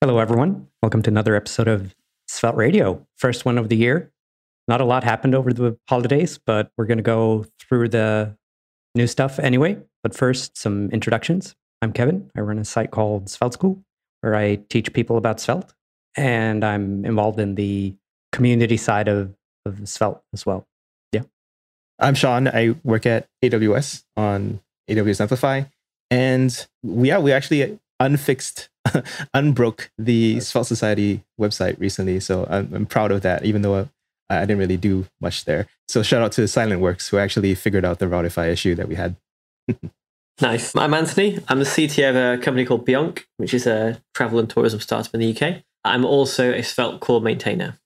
Hello, everyone. Welcome to another episode of Svelte Radio, first one of the year. Not a lot happened over the holidays, but we're going to go through the new stuff anyway. But first, some introductions. I'm Kevin. I run a site called Svelte School, where I teach people about Svelte, and I'm involved in the community side of, of Svelte as well. Yeah. I'm Sean. I work at AWS on AWS Amplify, and yeah, we actually unfixed unbroke the Svelte Society website recently. So I'm, I'm proud of that, even though I, I, didn't really do much there. So shout out to SilentWorks, who actually figured out the Routify issue that we had. nice. I'm Anthony. I'm the CTO of a company called Beyonk, which is a travel and tourism startup in the UK. I'm also a Svelte core maintainer.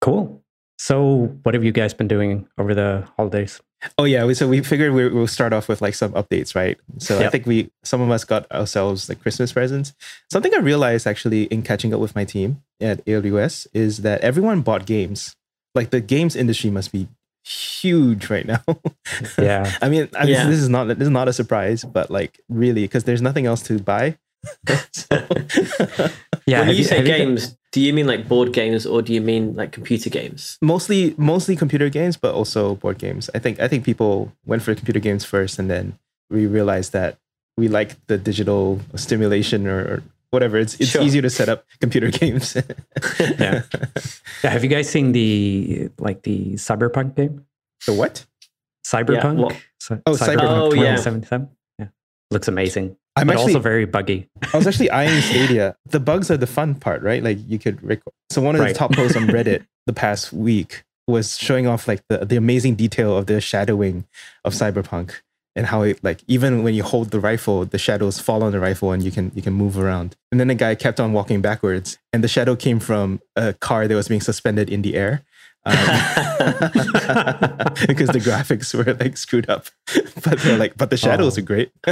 Cool. So, what have you guys been doing over the holidays? Oh yeah, so we figured we, will start off with like some updates, right? So yep. I think we some of us got ourselves like Christmas presents. Something I realized actually in catching up with my team at AWS is that everyone bought games. Like the games industry must be huge right now. yeah, I mean, I mean yeah. this is not this is not a surprise, but like really, because there's nothing else to buy. so, yeah. When you, you say games, do you mean like board games or do you mean like computer games? Mostly, mostly computer games, but also board games. I think I think people went for computer games first, and then we realized that we like the digital stimulation or, or whatever. It's it's sure. easier to set up computer games. yeah. yeah. Have you guys seen the like the Cyberpunk game? The what? Cyberpunk. Yeah, oh, Cyberpunk. Oh, 2077. Yeah. yeah. Looks amazing. I'm but actually, also very buggy. I was actually eyeing Stadia. The bugs are the fun part, right? Like you could record. So one of right. the top posts on Reddit the past week was showing off like the, the amazing detail of the shadowing of Cyberpunk and how it like even when you hold the rifle, the shadows fall on the rifle and you can you can move around. And then the guy kept on walking backwards, and the shadow came from a car that was being suspended in the air. Um, because the graphics were like screwed up, but they're like, but the shadows oh. are great.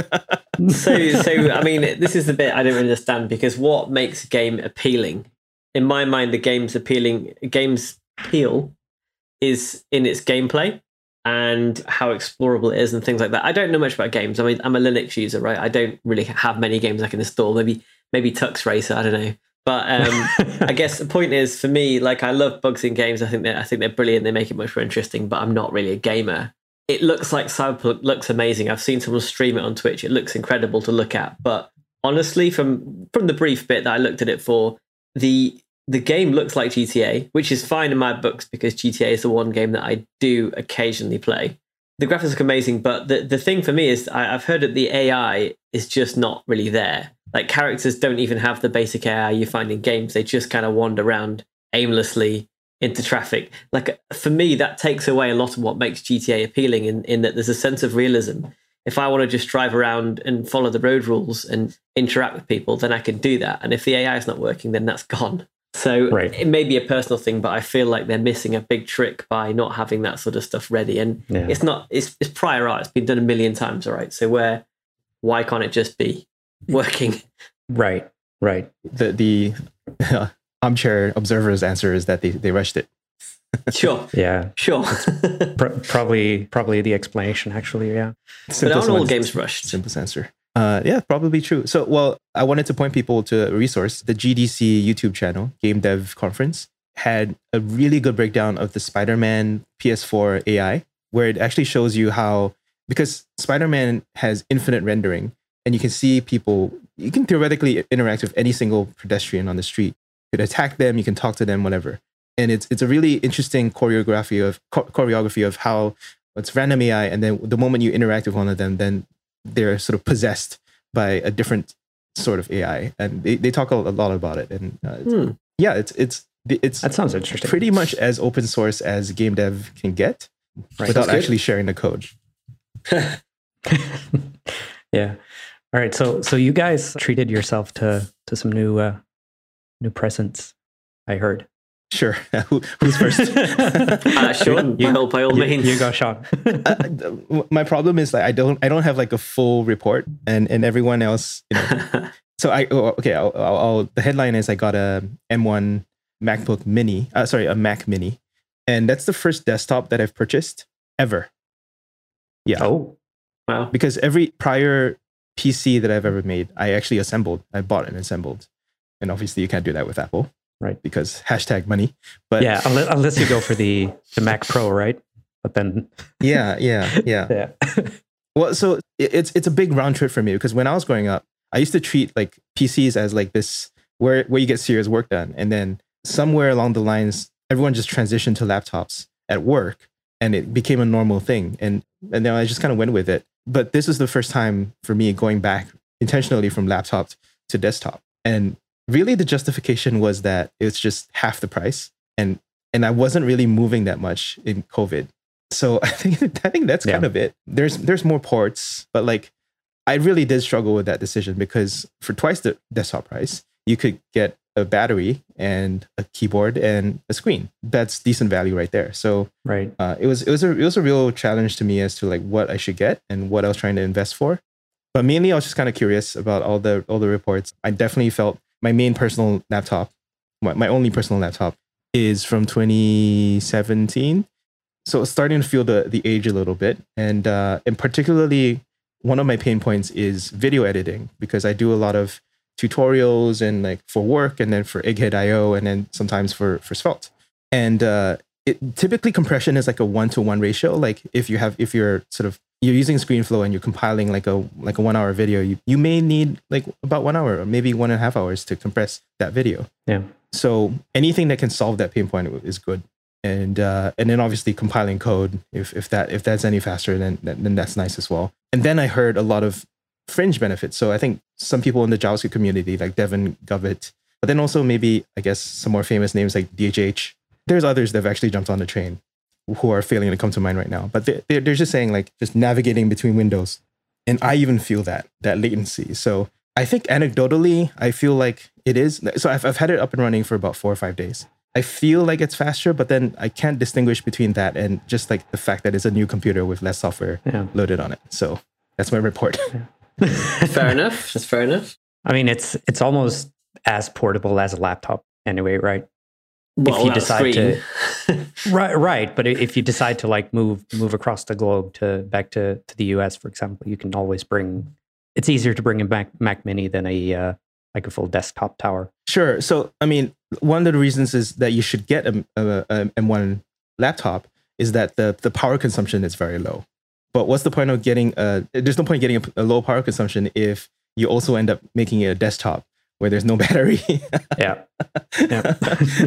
so, so I mean, this is the bit I don't understand because what makes a game appealing? In my mind, the game's appealing. Game's appeal is in its gameplay and how explorable it is and things like that. I don't know much about games. I mean, I'm a Linux user, right? I don't really have many games I can install. Maybe maybe Tux Racer. I don't know. But um, I guess the point is for me, like I love bugs in games. I think they I think they're brilliant. They make it much more interesting. But I'm not really a gamer. It looks like Cyberpunk looks amazing. I've seen someone stream it on Twitch. It looks incredible to look at. But honestly, from from the brief bit that I looked at it for, the the game looks like GTA, which is fine in my books because GTA is the one game that I do occasionally play. The graphics look amazing, but the, the thing for me is I, I've heard that the AI is just not really there like characters don't even have the basic AI you find in games. They just kind of wander around aimlessly into traffic. Like for me, that takes away a lot of what makes GTA appealing in, in that there's a sense of realism. If I want to just drive around and follow the road rules and interact with people, then I can do that. And if the AI is not working, then that's gone. So right. it may be a personal thing, but I feel like they're missing a big trick by not having that sort of stuff ready. And yeah. it's not it's, it's prior art. It's been done a million times, all right. So where why can't it just be working. Right, right. The the uh, armchair observer's answer is that they, they rushed it. sure. Yeah. Sure. pr- probably probably the explanation actually. Yeah. Simplest but aren't all games rushed? Simplest answer. Uh, yeah, probably true. So, well, I wanted to point people to a resource. The GDC YouTube channel, Game Dev Conference, had a really good breakdown of the Spider Man PS4 AI, where it actually shows you how, because Spider Man has infinite rendering, and you can see people you can theoretically interact with any single pedestrian on the street you can attack them you can talk to them whatever and it's it's a really interesting choreography of choreography of how it's random ai and then the moment you interact with one of them then they're sort of possessed by a different sort of ai and they, they talk a, lot about it and uh, hmm. yeah it's it's it's that sounds interesting pretty much as open source as game dev can get right. without actually sharing the code yeah all right, so so you guys treated yourself to to some new uh, new presents. I heard. Sure. Who's first? uh, Sean, you, by all you, means. You go, Sean. uh, my problem is like I don't I don't have like a full report, and and everyone else, you know. so I oh, okay. I'll, I'll, I'll, the headline is I got a M1 MacBook Mini. Uh, sorry, a Mac Mini, and that's the first desktop that I've purchased ever. Yeah. Oh. Wow. Because every prior PC that I've ever made, I actually assembled. I bought and assembled. and obviously you can't do that with Apple, Right. Because hashtag money. But yeah, unless, unless you go for the the Mac Pro, right? But then, yeah, yeah, yeah. yeah, Well, so it's it's a big round trip for me because when I was growing up, I used to treat like PCs as like this where where you get serious work done, and then somewhere along the lines, everyone just transitioned to laptops at work, and it became a normal thing, and and then I just kind of went with it. But this is the first time for me going back intentionally from laptop to desktop, and really the justification was that it's just half the price, and and I wasn't really moving that much in COVID. So I think I think that's Yeah. kind of it. There's there's more ports, but like I really did struggle with that decision because for twice the desktop price, you could get a battery and a keyboard and a screen. That's decent value right there. So right. uh, it was it was a it was a real challenge to me as to like what I should get and what I was trying to invest for. But mainly, I was just kind of curious about all the all the reports. I definitely felt my main personal laptop, my, my only personal laptop, is from 2017. So it's starting to feel the the age a little bit, and uh, and particularly one of my pain points is video editing because I do a lot of tutorials and like for work, and then for Egghead.io, and then sometimes for for Svelte. And uh, it, typically compression is like a one to one ratio. Like if you have if you're sort of you're using ScreenFlow and you're compiling like a like a one hour video, you, you may need like about one hour or maybe one and a half hours to compress that video. Yeah. So anything that can solve that pain point is good. And uh, and then obviously compiling code if if that if that's any faster then then that's nice as well. And then I heard a lot of fringe benefits. So I think some people in the JavaScript community like Devon Govett, but then also maybe I guess some more famous names like DHH. There's others that have actually jumped on the train who are failing to come to mind right now. But they- they're, they're just saying like just navigating between windows. And I even feel that, that latency. So I think anecdotally, I feel like it is. So I've, I've had it up and running for about four or five days. I feel like it's faster, but then I can't distinguish between that and just like the fact that it's a new computer with less software Yeah. loaded on it. So that's my report. Fair enough. That's fair enough. I mean, it's it's almost as portable as a laptop anyway, right? Well, you without decide to- Right, right. But if you decide to like move move across the globe to back to to the US, for example, you can always bring. It's easier to bring a Mac Mac Mini than a uh, like a full desktop tower. Sure. So, I mean, one of the reasons is that you should get a, a, a M1 laptop is that the, the power consumption is very low. But what's the point of getting a, there's no point getting a, a low power consumption if you also end up making it a desktop where there's no battery. Yeah, yeah.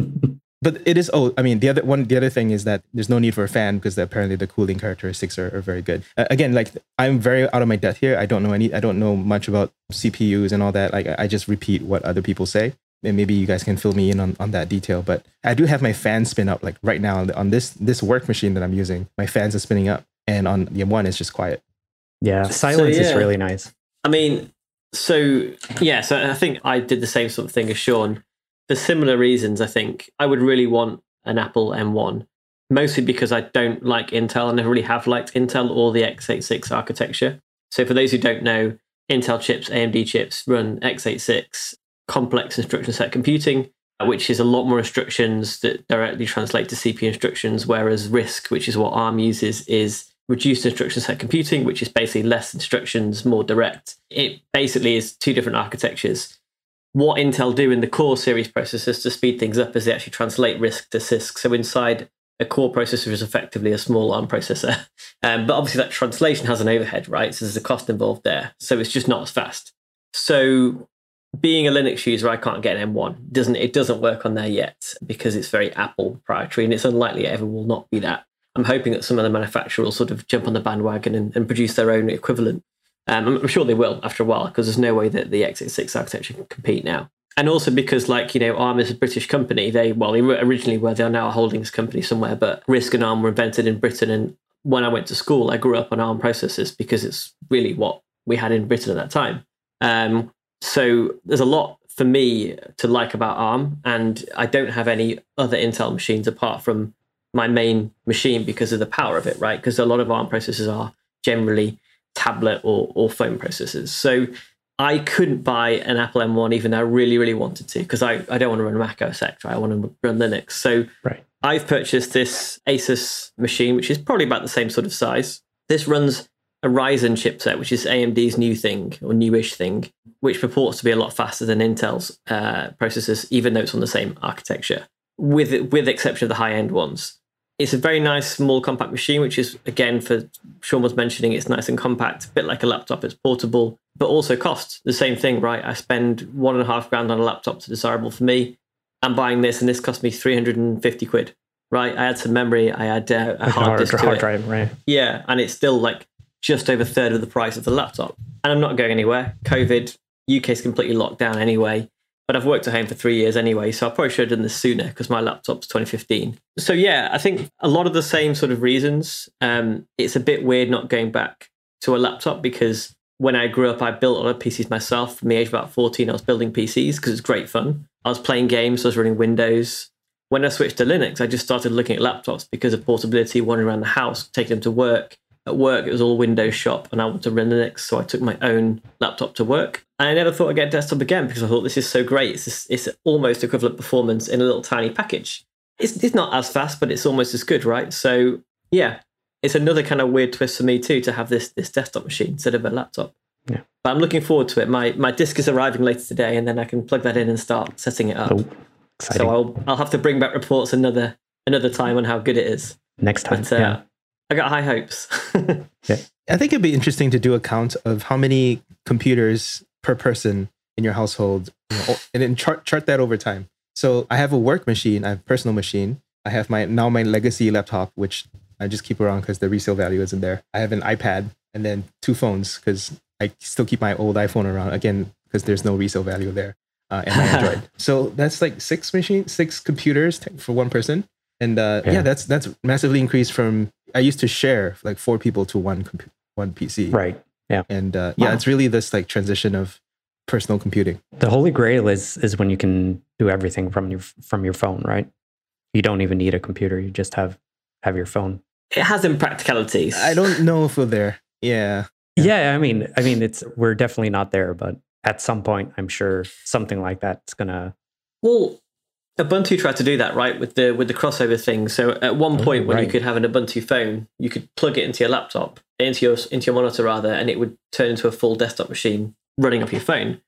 but it is, oh, I mean, the other one, the other thing is that there's no need for a fan because apparently the cooling characteristics are, are very good. Uh, again, like I'm very out of my depth here. I don't know any, I don't know much about CPUs and all that. Like I, I just repeat what other people say and maybe you guys can fill me in on, on that detail. But I do have my fan spin up like right now on this this work machine that I'm using. My fans are spinning up, and on the M1 it's just quiet. yeah, silence is yeah. really nice. I mean, so yeah, so I think I did the same sort of thing as Sean. For similar reasons, I think I would really want an Apple M1, mostly because I don't like Intel. I never really have liked Intel or the x86 architecture. So for those who don't know, Intel chips, AMD chips run x86 complex instruction set computing, which is a lot more instructions that directly translate to CPU instructions, whereas RISC, which is what ARM uses, is reduced instruction set computing, which is basically less instructions, more direct. It basically is two different architectures. What Intel do in the core series processors to speed things up is they actually translate RISC to CISC. So inside a core processor is effectively a small ARM processor. Um, but obviously that translation has an overhead, right? So there's a cost involved there. So it's just not as fast. So being a Linux user, I can't get an M1. Doesn't it doesn't work on there yet because it's very Apple proprietary, and it's unlikely it ever will not be that. I'm hoping that some of the manufacturers will sort of jump on the bandwagon and, and produce their own equivalent. Um, I'm, I'm sure they will after a while because there's no way that the x86 architecture can compete now. And also because, like you know, ARM is a British company. They well, they originally were. They are now a holdings company somewhere, but RISC and ARM were invented in Britain. And when I went to school, I grew up on ARM processors because it's really what we had in Britain at that time. Um, so there's a lot for me to like about ARM, and I don't have any other Intel machines apart from my main machine because of the power of it, right? Because a lot of ARM processors are generally tablet or, or phone processors. So I couldn't buy an Apple M1 even though I really, really wanted to because I, I don't want to run Mac OS X, right? I want to run Linux. So Right. I've purchased this Asus machine, which is probably about the same sort of size. This runs a Ryzen chipset, which is AMD's new thing or newish thing, which purports to be a lot faster than Intel's uh, processors, even though it's on the same architecture, with with exception of the high end ones. It's a very nice, small, compact machine, which is again for Sean was mentioning, it's nice and compact, a bit like a laptop. It's portable, but also costs the same thing, right? I spend one and a half grand on a laptop to desirable for me. I'm buying this, and this cost me 350 quid right? I had some memory, I had uh, a hard, disk hard drive, right? Yeah, and it's still like just over a third of the price of the laptop. And I'm not going anywhere. COVID, UK is completely locked down anyway. But I've worked at home for three years anyway, so I probably should have done this sooner because my laptop's 2015. So yeah, I think a lot of the same sort of reasons. Um, it's a bit weird not going back to a laptop because when I grew up, I built a lot of PCs myself. From the age of about 14, I was building PCs because it's great fun. I was playing games, I was running Windows when I switched to Linux, I just started looking at laptops because of portability, wandering around the house, taking them to work. At work, it was all Windows shop, and I wanted to run Linux, so I took my own laptop to work. And I never thought I'd get a desktop again because I thought this is so great. It's, just, it's almost equivalent performance in a little tiny package. It's, it's not as fast, but it's almost as good, right? So yeah, it's another kind of weird twist for me too to have this this desktop machine instead of a laptop. Yeah. But I'm looking forward to it. My my disk is arriving later today, and then I can plug that in and start setting it up. Oh. So I'll I'll have to bring back reports another another time on how good it is. Next time. But uh, yeah. I got high hopes. yeah. I think it'd be interesting to do a count of how many computers per person in your household, you know, and then chart chart that over time. So I have a work machine, I have a personal machine, I have my now my legacy laptop, which I just keep around because the resale value isn't there. I have an iPad and then two phones because I still keep my old iPhone around again because there's no resale value there, uh, and my Android. so that's like six machines, six computers for one person, and uh, yeah. Yeah. that's that's massively increased from I used to share like four people to one compu- one PC, right. Yeah. And uh, yeah, it's really this like transition of personal computing. The holy grail is is when you can do everything from your from your phone, right? You don't even need a computer. You just have have your phone. it has impracticalities. I don't know if we're there. Yeah, Yeah, I mean, I mean, it's we're definitely not there, but at some point, I'm sure something like that's gonna. Well, Ubuntu tried to do that, right, with the with the crossover thing. So at one oh, point, when you could have an Ubuntu phone, you could plug it into your laptop, into your into your monitor rather, and it would turn into a full desktop machine running off your phone.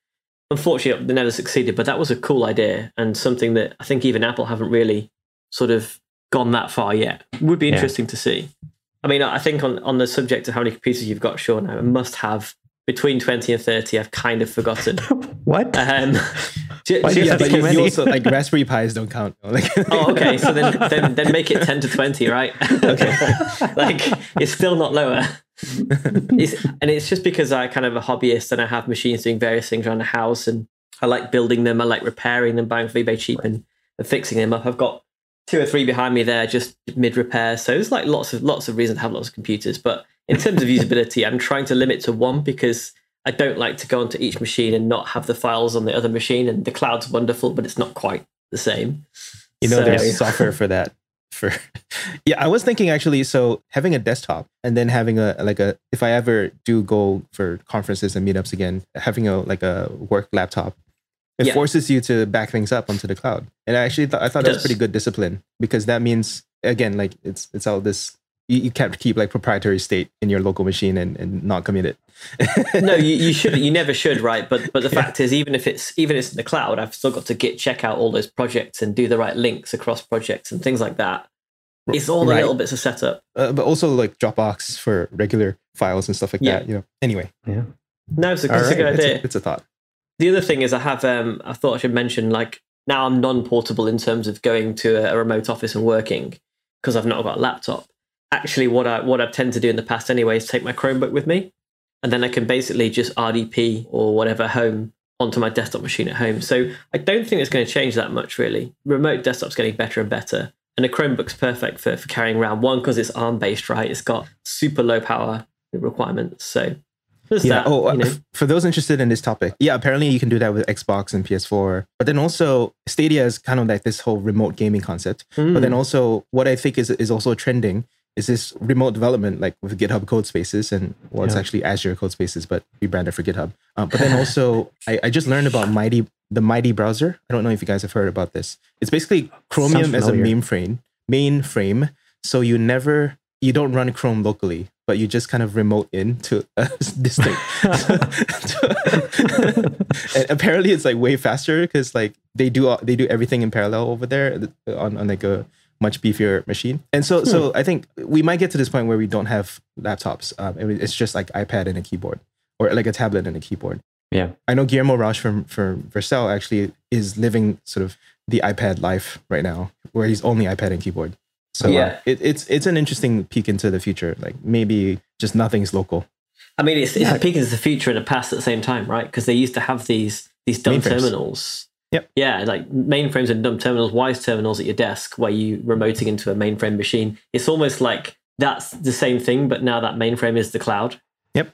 Unfortunately, they never succeeded, but that was a cool idea and something that I think even Apple haven't really sort of gone that far yet. Would be Yeah. interesting to see. I mean, I think on on the subject of how many computers you've got, Sean, I must have between twenty and thirty. I've kind of forgotten. what? Um, ju- Why do you have but you, because- you many? also like Raspberry Pis don't count. Like, Oh, okay. So then, then, then make it ten to twenty, right? Okay. like it's still not lower. It's, and it's just because I kind of a hobbyist and I have machines doing various things around the house, and I like building them. I like repairing them, buying from eBay cheap, and, and fixing them up. I've got two or three behind me there, just mid repair. So there's like lots of lots of reasons to have lots of computers. But in terms of usability, I'm trying to limit to one because I don't like to go onto each machine and not have the files on the other machine. And the cloud's wonderful, but it's not quite the same. you know, So- there's software for that. For yeah, I was thinking actually. So having a desktop and then having a like a if I ever do go for conferences and meetups again, having a like a work laptop, it Yeah. forces you to back things up onto the cloud. And I actually thought I thought It that was pretty good discipline because that means again like it's it's all this you, you can't keep like proprietary state in your local machine and, and not commit it. no, you, you should you never should, right? But but the fact is, even if it's even if it's in the cloud, I've still got to git check out all those projects and do the right links across projects and things like that. It's all the Right. little bits of setup. Uh, but also like Dropbox for regular files and stuff like Yeah. that. You know. Anyway, yeah. No, it's a, All it's a right, good it's idea. a, it's a thought. The other thing is, I have um, I thought I should mention like now I'm non-portable in terms of going to a, a remote office and working because I've not got a laptop. Actually, what I what I've tended to do in the past anyway is take my Chromebook with me, and then I can basically just RDP or whatever home onto my desktop machine at home. So I don't think it's going to change that much really. Remote desktop's getting better and better, and a Chromebook's perfect for, for carrying around. One because it's ARM based, right? It's got super low power requirements, so yeah. that. oh, you know. for those interested in this topic, yeah, apparently you can do that with Xbox and PS4. But then also Stadia is kind of like this whole remote gaming concept. But then Mm. also what I think is is also trending is this remote development, like with GitHub Code Spaces, and well, it's Yeah. actually Azure Code Spaces, but rebranded for GitHub. Uh, but then also, I, I just learned about Mighty, the Mighty browser. I don't know if you guys have heard about this. It's basically Chromium as a mainframe, mainframe. So you never, you don't run Chrome locally, but you just kind of remote in into a distinct. and apparently, it's like way faster because like they do they do everything in parallel over there on, on like a much beefier machine. And so, so I think we might get to this point where we don't have laptops. Um, it's just like iPad and a keyboard, or like a tablet and a keyboard. Yeah. I know Guillermo Rauch from from Vercel actually is living sort of the iPad life right now, where he's only iPad and keyboard. So uh, Yeah. it, it's it's an interesting peek into the future. Like maybe just nothing's local. I mean, it's, it's Yeah. a peek into the future and a past at the same time, right? Because they used to have these these dumb Mainframes. terminals. Yep. Yeah, like mainframes and dumb terminals, wise terminals at your desk where you remoting into a mainframe machine. It's almost like that's the same thing, but now that mainframe is the cloud. Yep.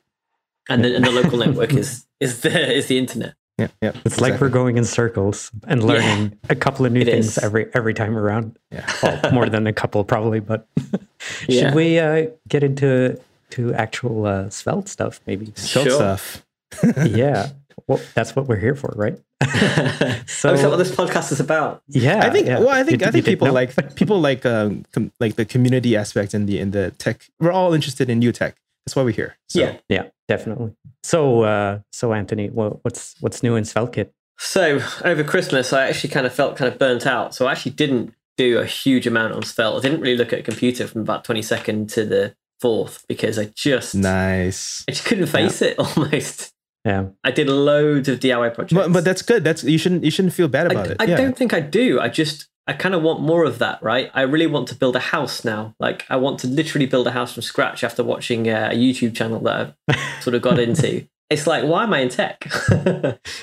And the, and the local network is is the is the internet. Yeah, yeah. It's like we're going in circles and learning a couple of new things is. every every time around. Yeah. Well, more than a couple probably, but Yeah. should we uh, get into to actual uh, svelte stuff maybe? Short Sure. stuff. yeah. Well, that's what we're here for, right? So, oh, that what this podcast is about? Yeah. I think. yeah. Well, I think. You- I think people like people like um com, like the community aspect and the in the tech. We're all interested in new tech. That's why we're here. So, Yeah. Yeah, definitely. So, uh, so Anthony, well, what's what's new in SvelteKit? So over Christmas, I actually kind of felt kind of burnt out. So I actually didn't do a huge amount on Svelte. I didn't really look at a computer from about 22nd to the 4th because I just, Nice. I just couldn't face it almost. Yeah. I did loads of DIY projects. But, but that's good. That's you shouldn't you shouldn't feel bad about I, it. I yeah. don't think I do. I just, I kind of want more of that, right? I really want to build a house now. Like, I want to literally build a house from scratch after watching uh, a YouTube channel that I've sort of got into. It's like, why am I in tech?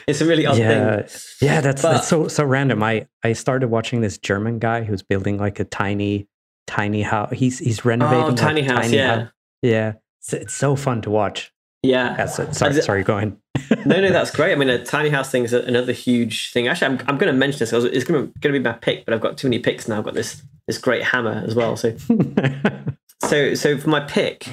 it's a really odd thing. Yeah, yeah, that's But- that's so so random. I I started watching this German guy who's building like a tiny tiny house. He's he's renovating Oh, tiny a house, tiny yeah. house. Yeah, it's, it's so fun to watch. Yeah. Yeah, so, sorry, I- sorry, go ahead. no, no, that's great. I mean, a tiny house thing is another huge thing. Actually, I'm, I'm going to mention this. 'cause It's going to going to be my pick, but I've got too many picks now. I've got this this great hammer as well. So, so, so for my pick,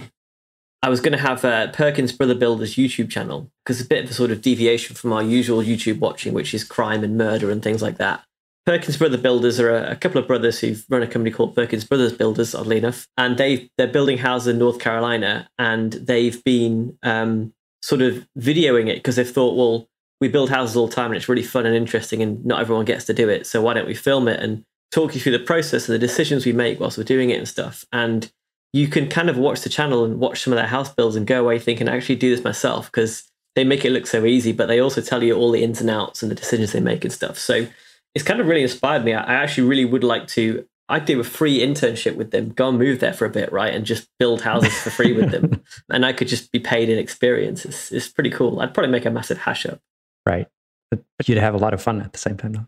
I was going to have uh, Perkins Brother Builders YouTube channel because it's a bit of a sort of deviation from our usual YouTube watching, which is crime and murder and things like that. Perkins Brother Builders are a, a couple of brothers who've run a company called Perkins Brothers Builders, oddly enough, and they they're building houses in North Carolina, and they've been um, sort of videoing it because they've thought, well, we build houses all the time and it's really fun and interesting, and not everyone gets to do it, so why don't we film it and talk you through the process and the decisions we make whilst we're doing it and stuff, and you can kind of watch the channel and watch some of their house builds and go away thinking, I actually do this myself because they make it look so easy, but they also tell you all the ins and outs and the decisions they make and stuff. So it's kind of really inspired me. I actually really would like to. I'd do a free internship with them, go and move there for a bit, right, and just build houses for free with them, and I could just be paid in experience. It's, it's pretty cool. I'd probably make a massive hash up. right, but, but you'd have a lot of fun at the same time. Though.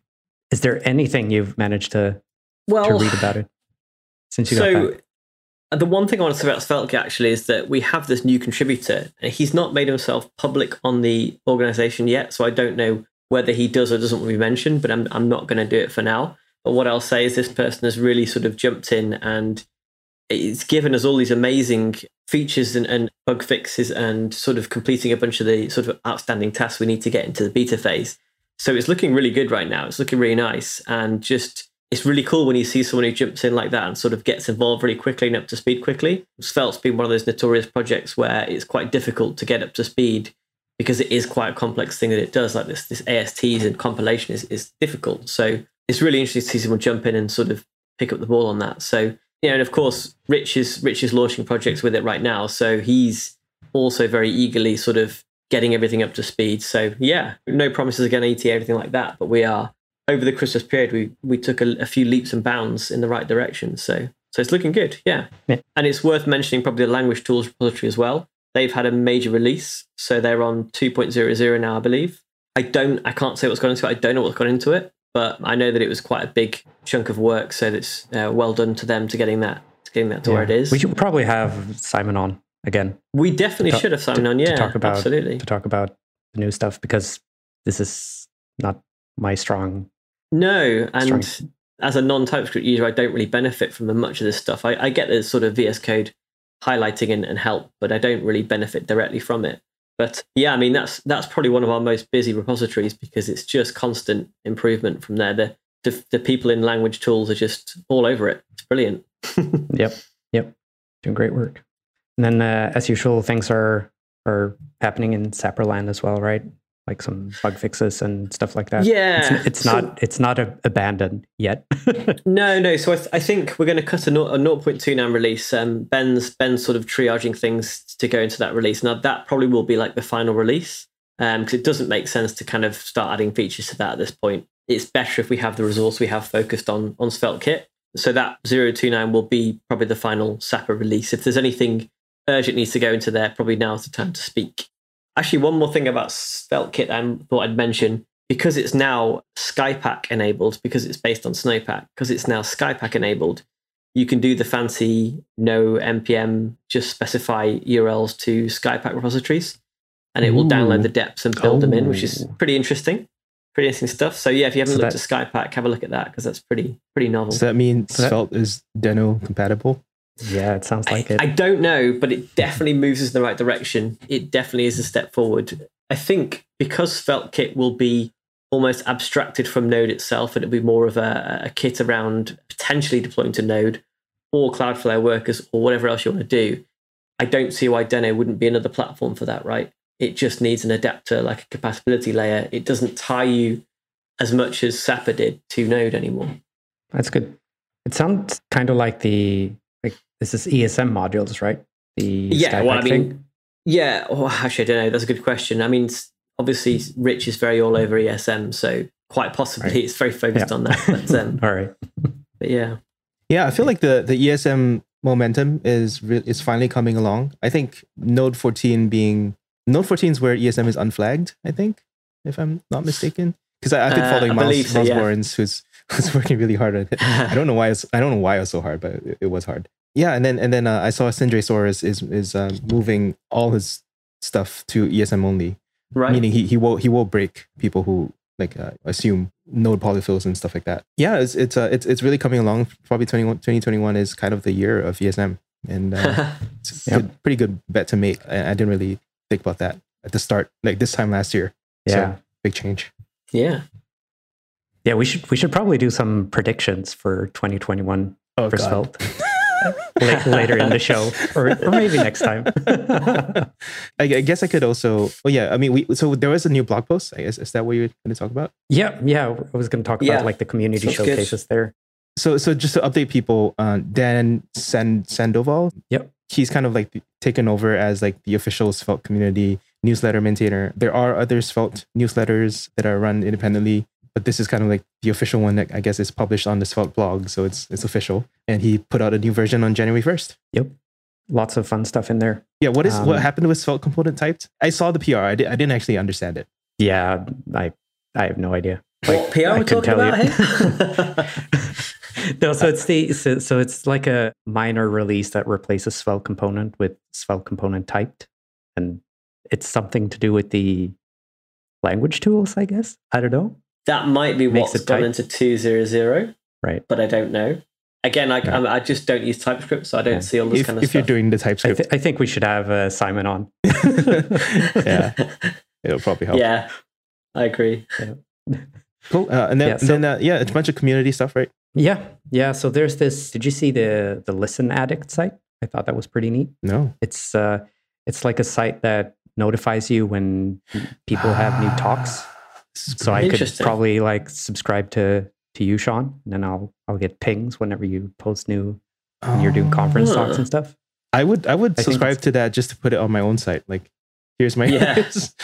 Is there anything you've managed to well, to read about it since you got so back? uh, the one thing I want to say about SvelteKit actually is that we have this new contributor. and He's not made himself public on the organization yet, so I don't know whether he does or doesn't want to be mentioned. But I'm I'm not going to do it for now. But what I'll say is this person has really sort of jumped in and it's given us all these amazing features and, and bug fixes and sort of completing a bunch of the sort of outstanding tasks we need to get into the beta phase. So it's looking really good right now. It's looking really nice and just it's really cool when you see someone who jumps in like that and sort of gets involved really quickly and up to speed quickly. Svelte's been one of those notorious projects where it's quite difficult to get up to speed because it is quite a complex thing that it does. Like this, this ASTs and compilation is, is difficult. So it's really interesting to see someone jump in and sort of pick up the ball on that. So you know, and of course, Rich is Rich is launching projects with it right now. So he's also very eagerly sort of getting everything up to speed. So yeah, no promises again, ETA, everything like that. But we are over the Christmas period. We we took a, a few leaps and bounds in the right direction. So so it's looking good. Yeah. Yeah. and it's worth mentioning probably the language tools repository as well. They've had a major release, so they're on 2.00 now, I believe. I don't, I can't say what's gone into it. I don't know what's gone into it, but I know that it was quite a big chunk of work. So it's uh, well done to them to getting that, to getting that to where it is. We should probably have Simon on again We definitely to should have Simon on. Yeah, to Yeah, talk about- absolutely. to talk about the new stuff because this is not my strong No, and Strong. as a non-TypeScript user, I don't really benefit from the much of this stuff. I, I get the sort of VS Code highlighting and, and help, but I don't really benefit directly from it. But yeah, I mean that's that's probably one of our most busy repositories because it's just constant improvement from there. The the, the people in language tools are just all over it. It's brilliant. Yep. Yep. Doing great work. And then, uh, as usual, things are are happening in Sapperland as well, right? Like some bug fixes and stuff like that. Yeah, it's, it's so- not it's not a, abandoned yet. No, no. So I, th- I think we're going to cut a, no- a 0.29 release. Um, Ben's Ben's sort of triaging things to go into that release. Now that probably will be like the final release because it doesn't make sense to kind of start adding features to that at this point. It's better if we have the resource we have focused on on Svelte Kit. So that 0.29 will be probably the final Sapper release. If there's anything urgent needs to go into there, probably now is the time to speak. Actually, one more thing about Svelte Kit I thought I'd mention because it's now Skypack enabled, because it's based on Snowpack, because it's now Skypack enabled, you can do the fancy no npm, just specify URLs to Skypack repositories, and it will download the depths and build them in, which is Oh. pretty interesting. Pretty interesting stuff. So yeah, if you haven't So looked at Skypack, have a look at that because that's pretty pretty novel. Does that mean So Svelte is Deno compatible? Yeah, it sounds like I, it. I don't know, but it definitely moves us in the right direction. It definitely is a step forward. I think because SvelteKit will be almost abstracted from Node itself, and it'll be more of a, a kit around potentially deploying to Node or Cloudflare workers or whatever else you want to do. I don't see why Deno wouldn't be another platform for that, right? It just needs an adapter, like a compatibility layer. It doesn't tie you as much as Sapper did to Node anymore. That's good. It sounds kind of like the this is ESM modules, right? The Yeah, well, I mean, thing? Yeah, well, actually, I don't know. That's a good question. I mean, obviously, Rich is very all over ESM, so quite possibly Right. it's very focused Yeah. on that. But, um, all right. but yeah, Yeah, I feel like the the ESM momentum is re- is finally coming along. I think Node 14 being Node 14 is where ESM is unflagged. I think, if I'm not mistaken, because I've been Uh, following I Myles, believe so, Myles yeah. Borins, who's who's working really hard on it. I don't know why it's I don't know why it was so hard, but it, it was hard. Yeah, and then and then uh, I saw Sindre Sorhus is is uh, moving all his stuff to ESM only, right. meaning he he will he will break people who like uh, assume node polyfills and stuff like that. Yeah, it's it's uh, it's it's really coming along. Probably 21, 2021 is kind of the year of ESM, and uh, it's a Yep. good, pretty good bet to make. I, I didn't really think about that at the start, like this time last year. So, Yeah. big change. yeah, Yeah, we should we should probably do some predictions for 2021 Oh for Svelte La- later in the show, or, or maybe next time. I, I guess I could also. Oh yeah, I mean, we so there was a new blog post. I guess is that what you're going to talk about? yeah, yeah. I was going to talk Yeah. about like the community Sounds good. showcases there. So so just to update people, uh, Dan Sand Sandoval. Yep. He's kind of like taken over as like the official Svelte community newsletter maintainer. There are other Svelte newsletters that are run independently, but this is kind of like the official one that I guess is published on the Svelte blog, so it's it's official. And he put out a new version on January first. Yep, lots of fun stuff in there. Yeah, what is what Um, happened with Svelte component typed? I saw the PR. I, di- I didn't actually understand it. Yeah, I I have no idea. what PR I we're talking tell about you. here? no, so it's the so, so it's like a minor release that replaces Svelte component with Svelte component typed, and it's something to do with the language tools, I guess. I don't know. That might be Makes what's it gone tight. into two zero zero, Right. but I don't know. Again, I, Yeah. I'm- I just don't use TypeScript, so I don't Yeah. see all this If, kind of stuff. if you're doing the I, TypeScript, th- I think we should have uh, Simon on. yeah, it'll probably help. yeah, I agree. Cool. Uh, and then, Yeah, and so- then uh, yeah, it's a bunch of community stuff, right? Yeah, yeah. So there's this. Did you see the the Listen Addict site? I thought that was pretty neat. No. It's uh, it's like a site that notifies you when people have new talks. So I could probably like subscribe to to you, Sean, and then I'll I'll get pings whenever you post new when you're doing conference Huh. talks and stuff. I would I would I subscribe to that just to put it on my own site. Like, here's my Yeah. latest,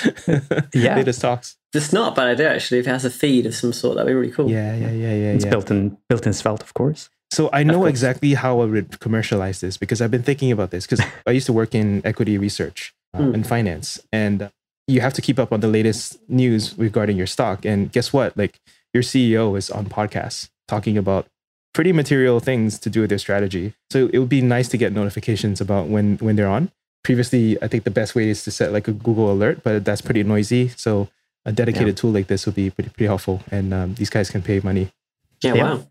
Yeah. latest talks. It's not a bad idea actually. If it has a feed of some sort, that'd be really cool. Yeah, yeah, yeah, yeah. It's yeah. built in built in Svelte, of course. So I know exactly how I would commercialize this because I've been thinking about this because I used to work in equity research uh, Mm. and finance, and you have to keep up on the latest news regarding your stock. And guess what? Like your CEO is on podcasts talking about pretty material things to do with their strategy. So it would be nice to get notifications about when when they're on. Previously, I think the best way is to set like a Google alert, but that's pretty noisy. So a dedicated tool like this would be pretty pretty helpful, and um, these guys can pay money. Yeah, Yeah. wow.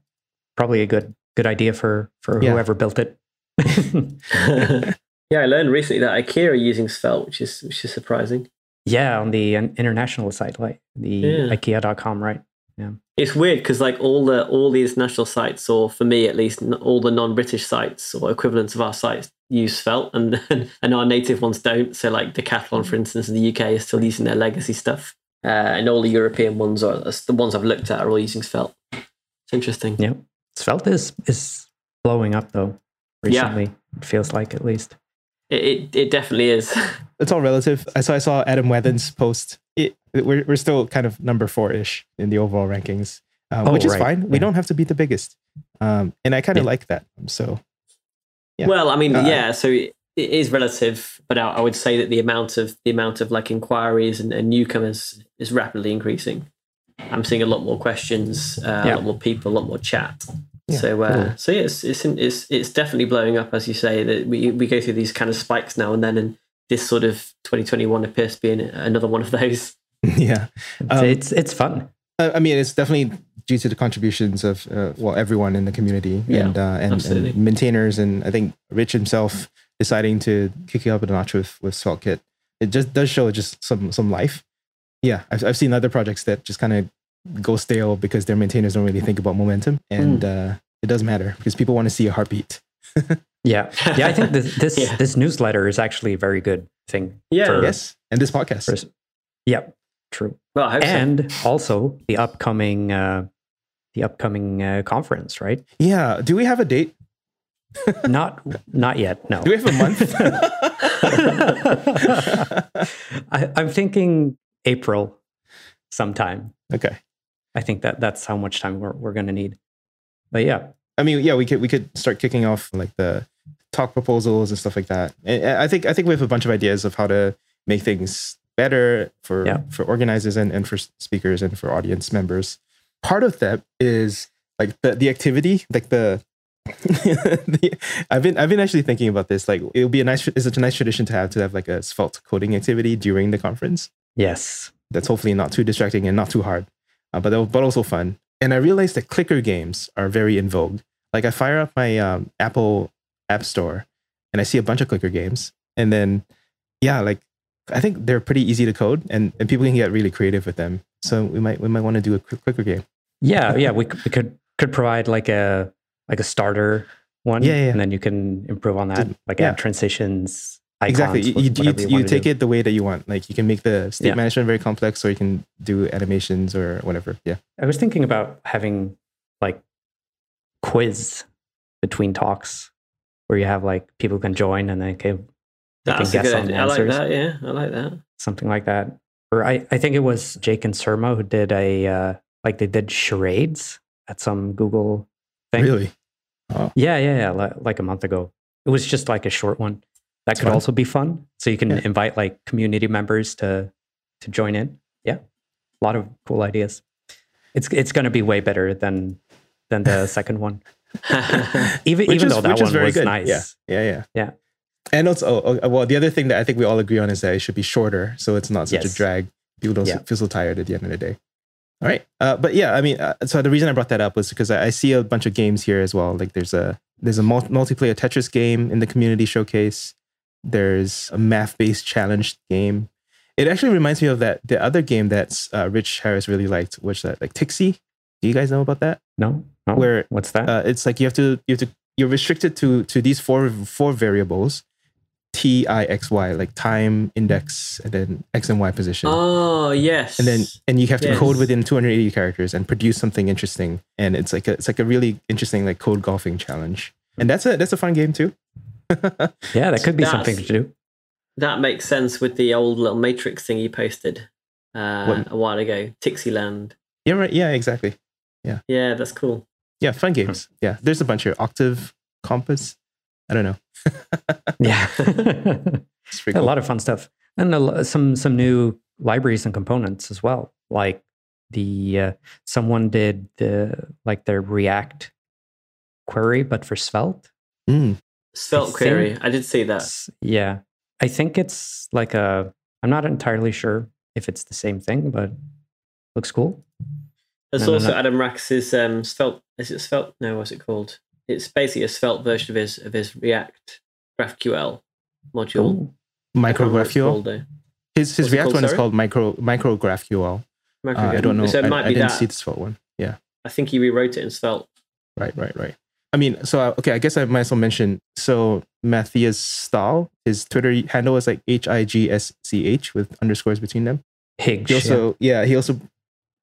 Probably a good good idea for for Yeah. whoever built it. yeah, I learned recently that IKEA are using Svelte, which is which is surprising. Yeah, on the international site, like the Yeah. IKEA.com, right? Yeah. It's weird because like all the all the international sites, or for me at least, all the non-British sites or equivalents of our sites use Svelte, and and our native ones don't. So like Decathlon, for instance, in the UK is still using their legacy stuff, uh, and all the European ones are the ones I've looked at are all using Svelte. It's interesting. Yeah, Svelte is is blowing up though. Recently, yeah. it feels like at least. It, it, it definitely is. It's all relative. I saw I saw Adam Wathan's post. It, we're we're still kind of number four ish in the overall rankings, um, oh, which is right. fine. Yeah. We don't have to be the biggest, um, and I kind of yeah. like that. So, yeah. Well, I mean, uh, yeah. So it is relative, but I, I, would say that the amount of the amount of like inquiries and, and newcomers is rapidly increasing. I'm seeing a lot more questions, uh, a lot more people, a lot more chat. Yeah, so, uh, cool. so yeah, it's, it's it's it's definitely blowing up, as you say. That we we go through these kind of spikes now and then, and this sort of 2021 appears to be another one of those. yeah, um, it's it's fun. I mean, it's definitely due to the contributions of uh, well everyone in the community yeah, and, uh, and, and maintainers, and I think Rich himself deciding to kick it up a notch with with SvelteKit. It just does show just some some life. Yeah, I've I've seen other projects that just kind of go stale because their maintainers don't really think about momentum, and mm. uh, it does matter because people want to see a heartbeat. Yeah, yeah. I think this this, yeah. this, newsletter is actually a very good thing. Yeah. For, yes, and this podcast. For, yep. True. Well, and so. also the upcoming uh, the upcoming uh, conference, right? Yeah. Do we have a date? not not yet. No. Do we have a month? I, I'm thinking April sometime. Okay. I think that that's how much time we're, we're going to need. But yeah. I mean, yeah, we could we could start kicking off like the talk proposals and stuff like that. And I think I think we have a bunch of ideas of how to make things better for yeah. for organizers and, and for speakers and for audience members. Part of that is like the the activity, like the, the I've been I've been actually thinking about this. Like it would be a nice it's a nice tradition to have to have like a Svelte coding activity during the conference. Yes that's hopefully not too distracting and not too hard, uh, but but also fun. And I realized that clicker games are very in vogue. Like I fire up my um, Apple App Store and I see a bunch of clicker games, and then yeah, like I think they're pretty easy to code, and, and people can get really creative with them. So we might we might want to do a clicker game. Yeah, yeah, we, we could could provide like a like a starter one, yeah, yeah. and then you can improve on that, like yeah. add transitions, exactly. You, you, you, you take do. it the way that you want. Like you can make the state yeah. management very complex, or you can do animations or whatever. Yeah. I was thinking about having like quiz between talks where you have like people can join and they can, they can guess on idea. answers. I like that. Yeah, I like that. Something like that. Or I, I think it was Jake and Surma who did a uh, like they did charades at some Google thing. Really? Oh. Yeah, yeah, yeah. Like, like a month ago. It was just like a short one. That could fun. also be fun. So you can yeah. invite like community members to to join in. Yeah, a lot of cool ideas. It's it's going to be way better than than the second one. even which even is, though that one was good. nice. Yeah, yeah, yeah. Yeah. And also, oh, oh, well, the other thing that I think we all agree on is that it should be shorter, so it's not such yes. a drag. People don't yeah. feel so tired at the end of the day. All right, uh, but yeah, I mean, uh, so the reason I brought that up was because I, I, see a bunch of games here as well. Like there's a there's a multiplayer Tetris game in the community showcase. There's a math-based challenge game. It actually reminds me of that the other game that uh, Rich Harris really liked, which that like Tixy. Do you guys know about that? No. no. Where what's that? Uh, it's like you have to you have to you're restricted to to these four four variables. T I X Y, like time, index, and then X and Y position. Oh yes. And then and you have to yes. code within 280 characters and produce something interesting. And it's like a it's like a really interesting like code golfing challenge. And that's a that's a fun game too. yeah, that could be something to do. That makes sense with the old little Matrix thing you posted uh, a while ago, Tixieland. Yeah, right. Yeah, exactly. Yeah. Yeah, that's cool. Yeah, fun games. Yeah, there's a bunch here. Octave, Compass. I don't know. yeah, cool. a lot of fun stuff, and a, some some new libraries and components as well. Like the uh, someone did the like their React query, but for Svelte. Mm. Svelte query. I did see that. Yeah. I think it's like a, I'm not entirely sure if it's the same thing, but looks cool. There's also Adam Rackis's um, Svelte. Is it Svelte? No, what's it called? It's basically a Svelte version of his of his React GraphQL module. Micro GraphQL. His his React called, one sorry? is called Micro Micro GraphQL. Micro uh, I don't know. So it might I, be I didn't that. see the Svelte one. Yeah. I think he rewrote it in Svelte. Right, right, right. I mean, so uh, okay, I guess I might as well mention. So Matthias Stahl, his Twitter handle is like H I G S C H with underscores between them. Higgs. He also, yeah. he also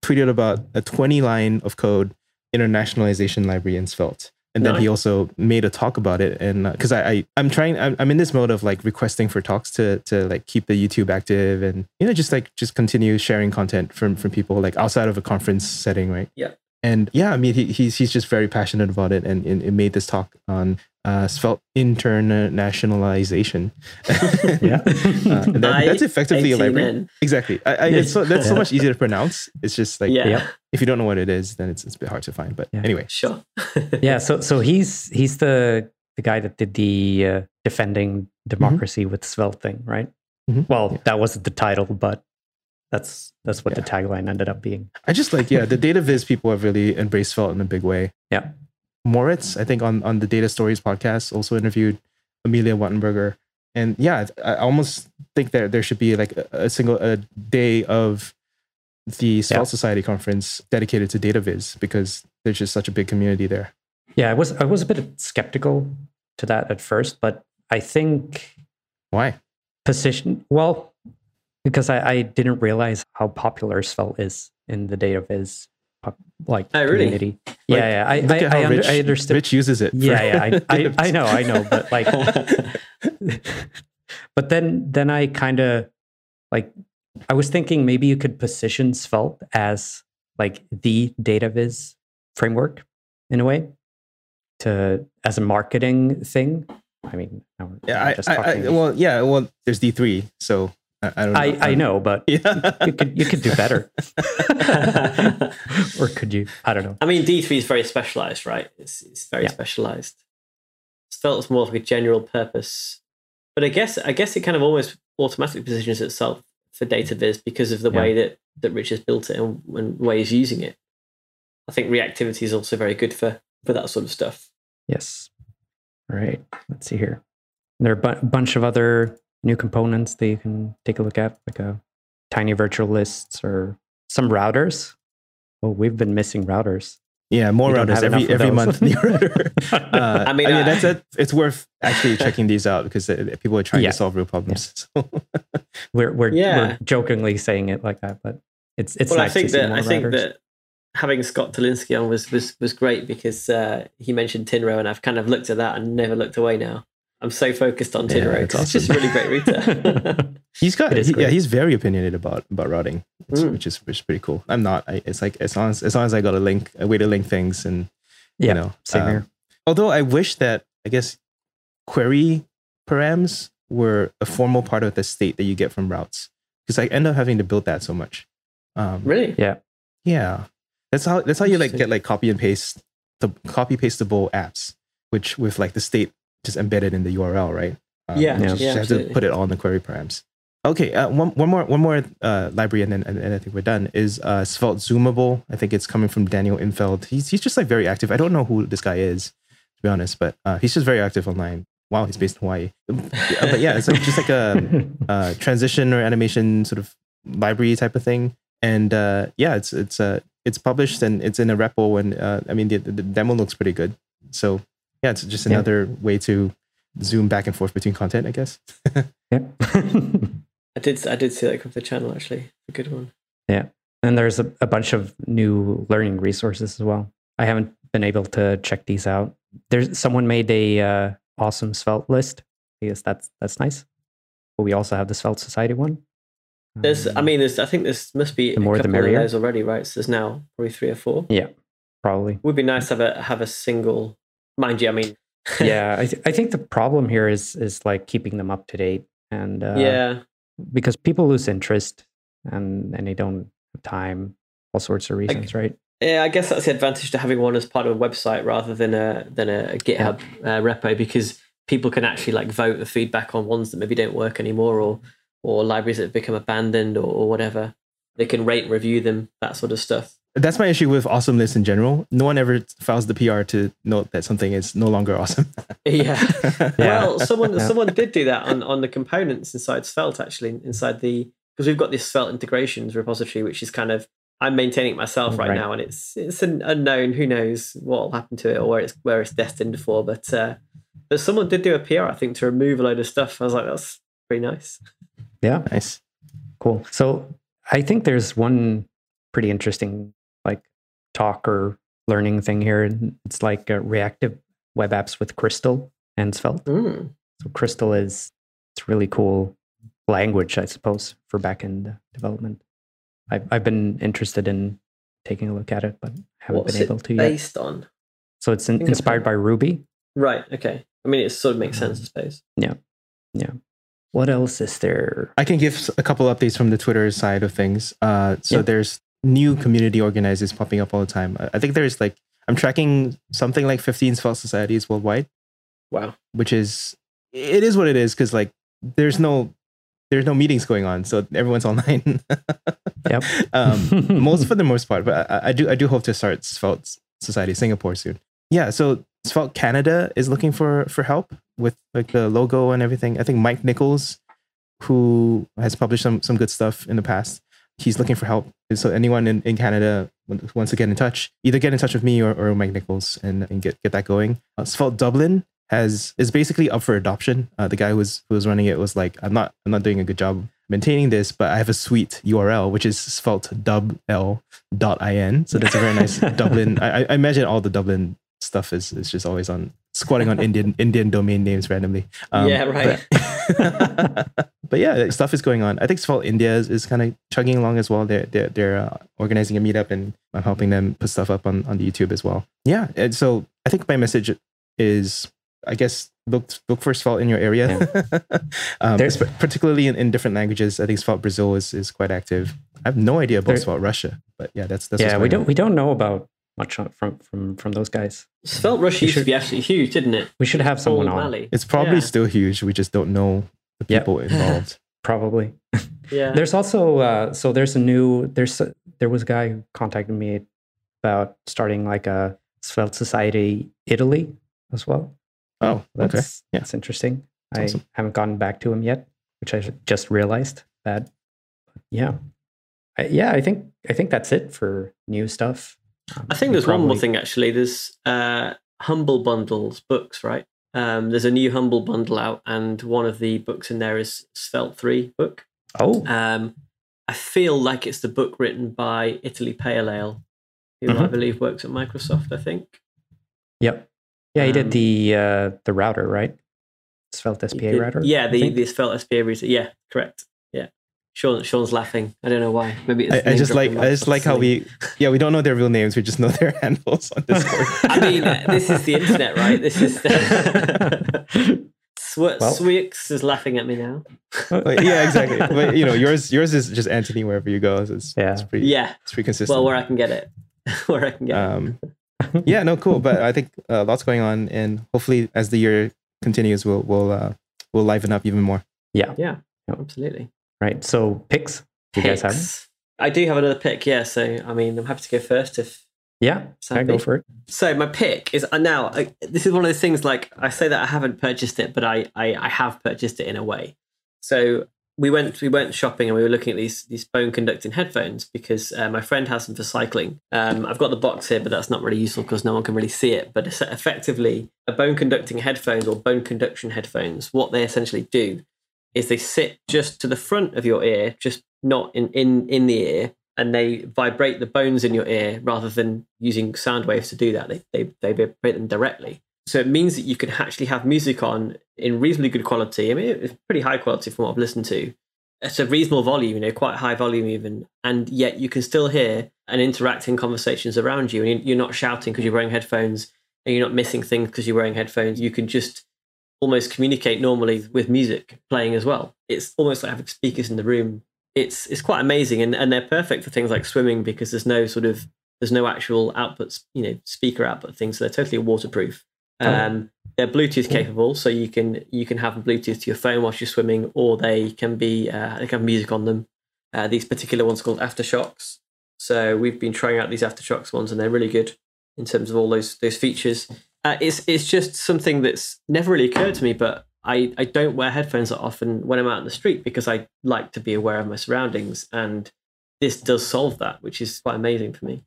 tweeted about a 20 line of code internationalization library in Svelte. And then he also made a talk about it, and because I, I I'm trying I'm, I'm in this mode of like requesting for talks to to like keep the YouTube active and you know just like just continue sharing content from from people like outside of a conference setting, right? Yeah. And yeah, I mean he, he's he's just very passionate about it, and, and it made this talk on uh, Svelte internationalization. Yeah. uh, that, that's effectively a library. I18N. Exactly. I, I, it's so, that's so much easier to pronounce. It's just like Yeah, Yep. if you don't know what it is, then it's, it's a bit hard to find. But Yeah. anyway, sure. yeah. So so he's he's the the guy that did the uh, defending democracy with Svelte thing, right? Mhm. Well, Yeah. that wasn't the title, but that's that's what the tagline ended up being. I just like yeah, the data viz people have really embraced Svelte in a big way. Yeah. Moritz, I think on on the Data Stories podcast, also interviewed Amelia Wattenberger, and yeah, I almost think that there should be like a, a single a day of the Svelte Society conference dedicated to data viz because there's just such a big community there. Yeah, I was I was a bit skeptical to that at first, but I think Why? position well because I, I didn't realize how popular Svelte is in the data viz uh, pop- like Oh, really? community. yeah, yeah. I, I, I, under, Rich, I understood. Rich uses it. yeah, yeah. I, I, I know, I know, but like, but then then I kind of like I was thinking maybe you could position Svelte as like the data viz framework in a way to as a marketing thing. I mean, Yeah, I'm I, just I, I, well, yeah, well, there's D three, so I, I don't know. I, I know, but Yeah. you could you could do better, or could you? I don't know. I mean, D3 is very specialized, right? It's, it's very Yeah. specialized. Svelte is more like a general purpose, but I guess I guess it kind of almost automatically positions itself for data viz because of the Yeah. way that that Rich has built it and, and the way he's using it. I think reactivity is also very good for for that sort of stuff. Yes. All right. Let's see here. There are a bu- bunch of other new components that you can take a look at, like a tiny virtual lists or some routers. Oh, we've been missing routers. Yeah, more You don't routers every every those. month. new router. Uh, I mean, I- mean that's a, it's worth actually checking these out because uh, people are trying Yeah. to solve real problems. So, We're we're, Yeah. we're jokingly saying it like that, but it's it's well, nice I think to that more I think routers. that having Scott Tolinski on was was was great because uh, he mentioned Tinro, and I've kind of looked at that and never looked away now. I'm so focused on Yeah, Tinro it's because it's just a really great router. he's got It is he- yeah, he's very opinionated about about routing, which, Mm. which is which is pretty cool. I'm not. I, it's like as long as as long as I got a link, a way to link things, and yeah, you know, same um, here. Although I wish that I guess query params were a formal part of the state that you get from routes because I end up having to build that so much. Um, really? Yeah, Yeah. that's how that's how you like get like copy and paste the copy pastable apps, which with like the state just embedded in the URL, right? Um, Yeah, you yeah, just have to put it all in the query params. Okay, uh, one one more one more uh, library, and then and, and I think we're done. Is uh, Svelte Zoomable? I think it's coming from Daniel Infeld. He's he's just like very active. I don't know who this guy is, to be honest, but uh, he's just very active online. Wow, he's based in Hawaii. But yeah, it's like just like a uh, transition or animation sort of library type of thing. And uh, yeah, it's it's uh, it's published and it's in a repo. And uh, I mean, the, the, the demo looks pretty good. So yeah, it's just Yeah. another way to zoom back and forth between content, I guess. yeah. I did I did see that come to the channel actually. A good one. Yeah. And there's a, a bunch of new learning resources as well. I haven't been able to check these out. There's someone made a uh, awesome Svelte list. I guess that's that's nice. But we also have the Svelte Society one. There's I Um, mean there's I think there's must be The more a the couple of those already, right? So there's now probably three or four. Yeah, probably. Would be nice to have a have a single mind you, I mean yeah, I, th- I think the problem here is is like keeping them up to date, and uh, yeah. because people lose interest and and they don't have time, all sorts of reasons, right? Yeah, I guess that's the advantage to having one as part of a website rather than a than a GitHub uh, repo because people can actually like vote the feedback on ones that maybe don't work anymore or or libraries that have become abandoned or, or whatever. They can rate and review them, that sort of stuff. That's my issue with awesome lists in general. No one ever files the PR to note that something is no longer awesome. Yeah. Yeah. Well, someone Yeah. someone did do that on, on the components inside Svelte actually inside the because we've got this Svelte integrations repository which is kind of I'm maintaining it myself right, Right. now, and it's it's an unknown. Who knows what will happen to it or where it's where it's destined for? But uh, but someone did do a PR, I think, to remove a load of stuff. I was like, that's pretty nice. Yeah, Nice. cool. So I think there's one pretty interesting like talk or learning thing here. and It's like uh, reactive web apps with Crystal and Svelte. Mm. So Crystal is it's really cool language, I suppose, for backend development. I've I've been interested in taking a look at it, but haven't What's been it able to yet. based on? So it's in, inspired by Ruby. Right. Okay. I mean, it sort of makes sense, I suppose. Yeah. Yeah. What else is there? I can give a couple updates from the Twitter side of things. Uh, so Yeah. there's new community organizers popping up all the time. I- I think there's like I'm tracking something like 15 Svelte societies worldwide, Wow. which is it is what it is because like there's no there's no meetings going on, so everyone's online. Yep. um, most for the most part, but I, I do I do hope to start Svelte Society Singapore soon. Yeah, so Svelte Canada is looking for for help with like the logo and everything. I think Mike Nichols, who has published some some good stuff in the past, he's looking for help. So anyone in, in Canada wants to get in touch, either get in touch with me or, or Mike Nichols and, and get get that going. Uh, Svelte Dublin has is basically up for adoption. Uh, the guy who was who was running it was like, I'm not I'm not doing a good job maintaining this, but I have a sweet URL which is sveltedubl.in. So that's a very nice Dublin. I, I imagine all the Dublin stuff is, is just always on squatting on Indian Indian domain names randomly. Um, Yeah, right. But, but yeah, stuff is going on. I think Svelte India is, is kind of chugging along as well. They're they're, they're uh, organizing a meetup and I'm helping them put stuff up on, on the YouTube as well. Yeah, and so I think my message is, I guess, look look for Svelte in your area, um, There's- particularly in, in different languages. I think Svelte Brazil is, is quite active. I have no idea about Svelte Russia, but yeah, that's that's yeah, we don't on. we don't know about much from from from those guys. Svelte Russia We used to should- be absolutely huge, didn't it? We should have someone Full on. Valley. It's probably Yeah. still huge. We just don't know the Yep. people involved. Probably. Yeah. There's also uh, so there's a new there's a- there was a guy who contacted me about starting like a Svelte Society Italy as well. Oh, That's okay. Yeah. that's interesting. That's I awesome. haven't gotten back to him yet, which I just realized that. Yeah, I, yeah. I think I think that's it for new stuff. I think there's one more thing actually. There's uh, Humble Bundles books, right? Um, there's a new Humble Bundle out, and one of the books in there is Svelte 3 book. Oh, Um, I feel like it's the book written by Italy Pale Ale, who I Mhm. believe works at Microsoft, I think. yep. Yeah, he um, did the uh, the router, right? Svelte SPA did- router. Yeah, the, the Svelte SPA router. Yeah, correct. Yeah. Shawn, Shawn's laughing. I don't know why. Maybe it's I, I just like I just like how we yeah we don't know their real names we just know their handles on Discord. I mean, this is the internet, right? This is the. Sw- Well- Swyx is laughing at me now. Yeah, exactly. But you know, yours yours is just Anthony wherever you go. So it's, Yeah. it's pretty Yeah. it's pretty consistent. Well, where I can get it. where I can get it. um, yeah, no, cool. But I think uh, lots going on, and hopefully as the year continues, we'll we'll uh, we'll liven up even more. yeah, Yeah, absolutely. Right. So picks. Do you guys have? them? Picks. I do have another pick, yeah. So, I mean, I'm happy to go first if Yeah, I go for it. So my pick is uh, now. I, this is one of those things. Like I say that I haven't purchased it, but I, I I have purchased it in a way. So we went we went shopping and we were looking at these these bone conducting headphones because uh, my friend has them for cycling. Um, I've got the box here, but that's not really useful because no one can really see it. But effectively a bone conducting headphones or bone conduction headphones. What they essentially do is they sit just to the front of your ear, just not in in in the ear, and they vibrate the bones in your ear rather than using sound waves to do that. They, they, they vibrate them directly. So it means that you can actually have music on in reasonably good quality. I mean, it's pretty high quality from what I've listened to. It's a reasonable volume, you know, quite high volume even, and yet you can still hear and interact in conversations around you. And you- you're not shouting because you're wearing headphones, and you're not missing things because you're wearing headphones. You can just almost communicate normally with music playing as well. It's almost like having speakers in the room. It's it's quite amazing and, and they're perfect for things like swimming because there's no sort of there's no actual output, you know speaker output things so they're totally waterproof. Oh. um, they're bluetooth capable so you can you can have bluetooth to your phone whilst you're swimming or they can be uh, they can have music on them. Uh, these particular ones are called AfterShokz. So we've been trying out these AfterShokz ones and they're really good in terms of all those those features uh, it's it's just something that's never really occurred to me but I, I don't wear headphones that often when I'm out in the street because I like to be aware of my surroundings. And this does solve that, which is quite amazing for me.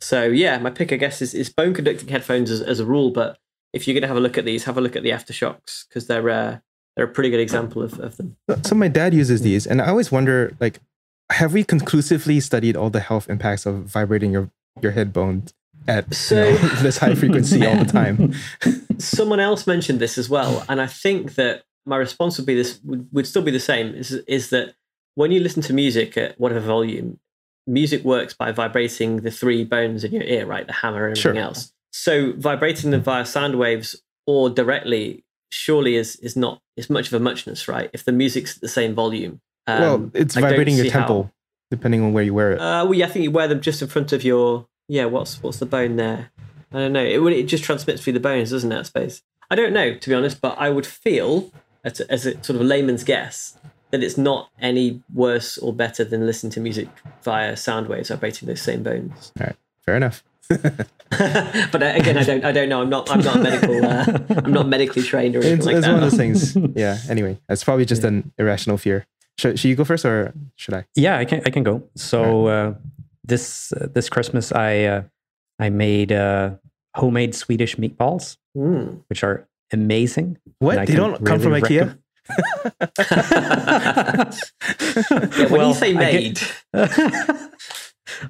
So yeah, my pick, I guess, is, is bone conducting headphones as, as a rule. But if you're going to have a look at these, have a look at the AfterShokz because they're uh, they're a pretty good example of, of them. So my dad uses these, and I always wonder, like, have we conclusively studied all the health impacts of vibrating your your head bones at So- you know, this high frequency all the time? Someone else mentioned this as well, and I think that my response would be this would, would still be the same. Is is that when you listen to music at whatever volume, music works by vibrating the three bones in your ear, right? The hammer and everything Sure. else. So vibrating them via sound waves or directly surely is is not is much of a muchness, right? If the music's at the same volume. Um, well, it's I vibrating your see how- temple, depending on where you wear it. Uh, well, yeah, I think you wear them just in front of your. Yeah, what's what's the bone there? I don't know. It would it just transmits through the bones, doesn't it? I suppose. I don't know to be honest, but I would feel, as a, as a sort of layman's guess, that it's not any worse or better than listening to music via sound waves vibrating those same bones. All right, fair enough. but uh, again, I don't I don't know. I'm not I'm not medical. Uh, I'm not medically trained or anything It's, like it's that. one of those things. Yeah. Anyway, it's probably just an irrational fear. Should, should you go first, or should I? Yeah, I can I can go. So uh, this uh, this Christmas I uh, I made uh, homemade Swedish meatballs, Mm. which are amazing. What? I They don't come from really IKEA? Yeah, when Well, you say I get- made, I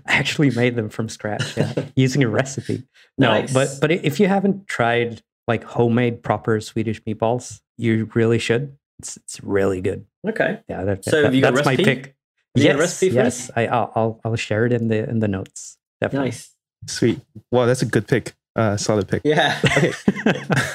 actually made them from scratch, yeah, using a recipe. No, Nice. but but if you haven't tried like homemade proper Swedish meatballs, you really should. It's it's really good. okay. Yeah, that, So that- have you got a that's my pick. Have you yes, a recipe for yes. I I'll, I'll I'll share it in the in the notes. Definitely. Nice. Sweet. Wow, that's a good pick. Uh, solid pick. Yeah. Okay.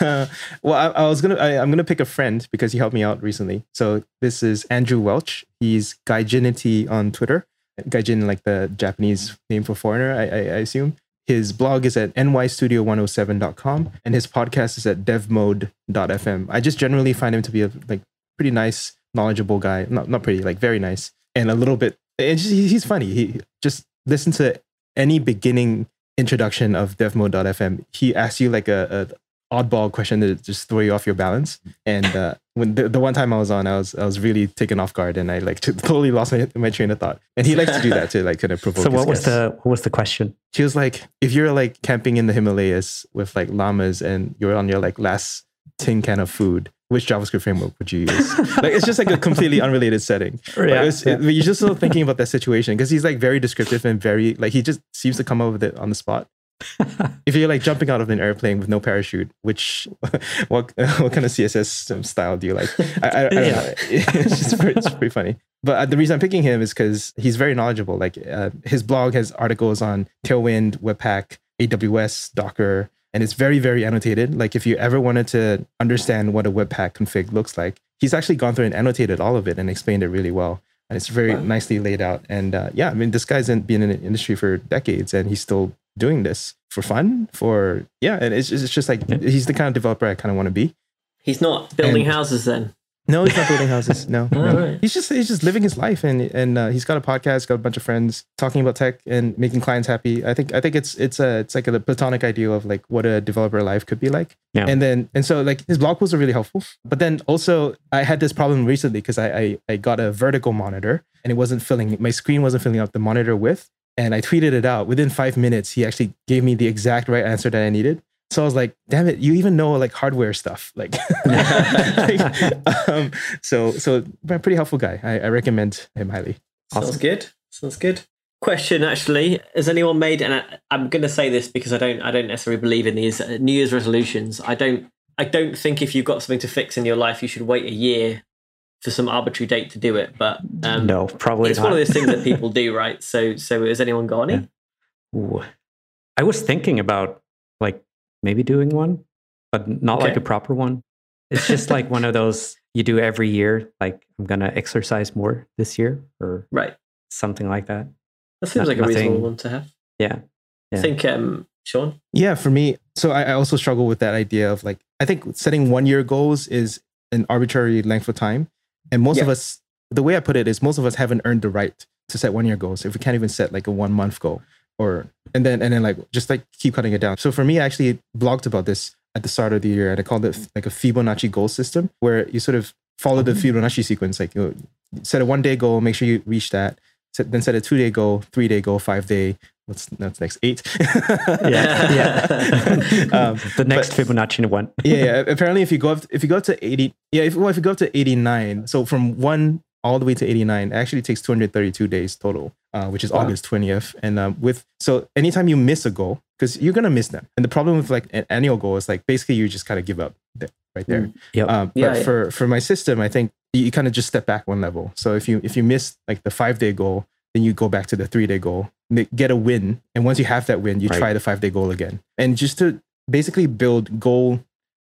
Uh, well, I, I was gonna. I, I'm gonna pick a friend because he helped me out recently. So this is Andrew Welch. He's Gaijinity on Twitter. Gaijin, like the Japanese name for foreigner, I, I, I assume. His blog is at nystudio107.com and his podcast is at devmode.fm. I just generally find him to be a like pretty nice, knowledgeable guy. Not not pretty, like very nice, and a little bit. It's just, he's funny. He just listen to any beginning introduction of devmode.fm. He asks you like a, a oddball question to just throw you off your balance. And uh, when the, the one time I was on, I was I was really taken off guard, and I like totally lost my, my train of thought. And he likes to do that to like kind of provoke. So what was guests. the what was the question? She was like, if you're like camping in the Himalayas with like llamas and you're on your like last tin can of food, which JavaScript framework would you use? like it's just like a completely unrelated setting. But Yeah, was- yeah. it- you're just still thinking about that situation because he's like very descriptive and very like he just seems to come up with it on the spot. if you're like jumping out of an airplane with no parachute, which what what kind of CSS style do you like? I, I, I don't Yeah. know. It's just pretty, it's pretty funny. But uh, the reason I'm picking him is because he's very knowledgeable. Like uh, his blog has articles on Tailwind, Webpack, AWS, Docker, and it's very very annotated. Like if you ever wanted to understand what a Webpack config looks like, he's actually gone through and annotated all of it and explained it really well. And it's very Wow. nicely laid out. And uh, yeah, I mean, this guy's been in the industry for decades, and he's still doing this for fun. For yeah, and it's, it's just like Yeah. he's the kind of developer I kind of want to be. He's not building And- houses then. No, he's not building houses. No, no. right. he's just he's just living his life, and and uh, he's got a podcast, got a bunch of friends talking about tech and making clients happy. I think I think it's it's a it's like a platonic ideal of like what a developer life could be like. Yeah. And then and so like his blog posts are really helpful. But then also I had this problem recently because I, I I got a vertical monitor and it wasn't filling my screen wasn't filling up the monitor width. And I tweeted it out. Within five minutes, he actually gave me the exact right answer that I needed. So I was like, damn it, you even know like hardware stuff. Like, like, um, so so a pretty helpful guy. I, I recommend him highly. Sounds good. Sounds good. Question actually: Has anyone made? And I, I'm going to say this because I don't. I don't necessarily believe in these uh, New Year's resolutions. I don't. I don't think if you've got something to fix in your life, you should wait a year for some arbitrary date to do it. But um, no, probably it's not. one of those things that people do, right? So, so has anyone got any? Yeah. I was thinking about like maybe doing one, but not like a proper one. It's just like one of those you do every year. Like I'm gonna exercise more this year, or Right. something like that. That seems Not- like a reasonable one to have. Yeah, I think, um, Shawn. Yeah, for me, so I, I also struggle with that idea of like I think setting one year goals is an arbitrary length of time, and most of us, the way I put it is, most of us haven't earned the right to set one year goals. If we can't even set like a one month goal, or and then and then like just like keep cutting it down. So for me, I actually blogged about this at the start of the year, and I called it like a Fibonacci goal system, where you sort of follow the Fibonacci sequence, like you know, set a one day goal, make sure you reach that. set, then set a two day goal, three day goal, five day. What's that's next eight? Yeah, yeah. um, the next but- Fibonacci one. yeah, yeah. Apparently, if you go up, if you go up to eighty, yeah, if, well, if you go up to eighty nine, so from one all the way to eighty nine, it actually takes two hundred thirty two days total, uh, which is Wow. August twentieth. And um, with so anytime you miss a goal, because you're gonna miss them, and the problem with like an annual goal is like basically you just kind of give up there, right there. Mm. Yep. Um, Yeah, but yeah. for for my system, I think you, you kind of just step back one level. So if you if you miss like the five day goal, then you go back to the three day goal, get a win, and once you have that win, you Right. try the five day goal again, and just to basically build goal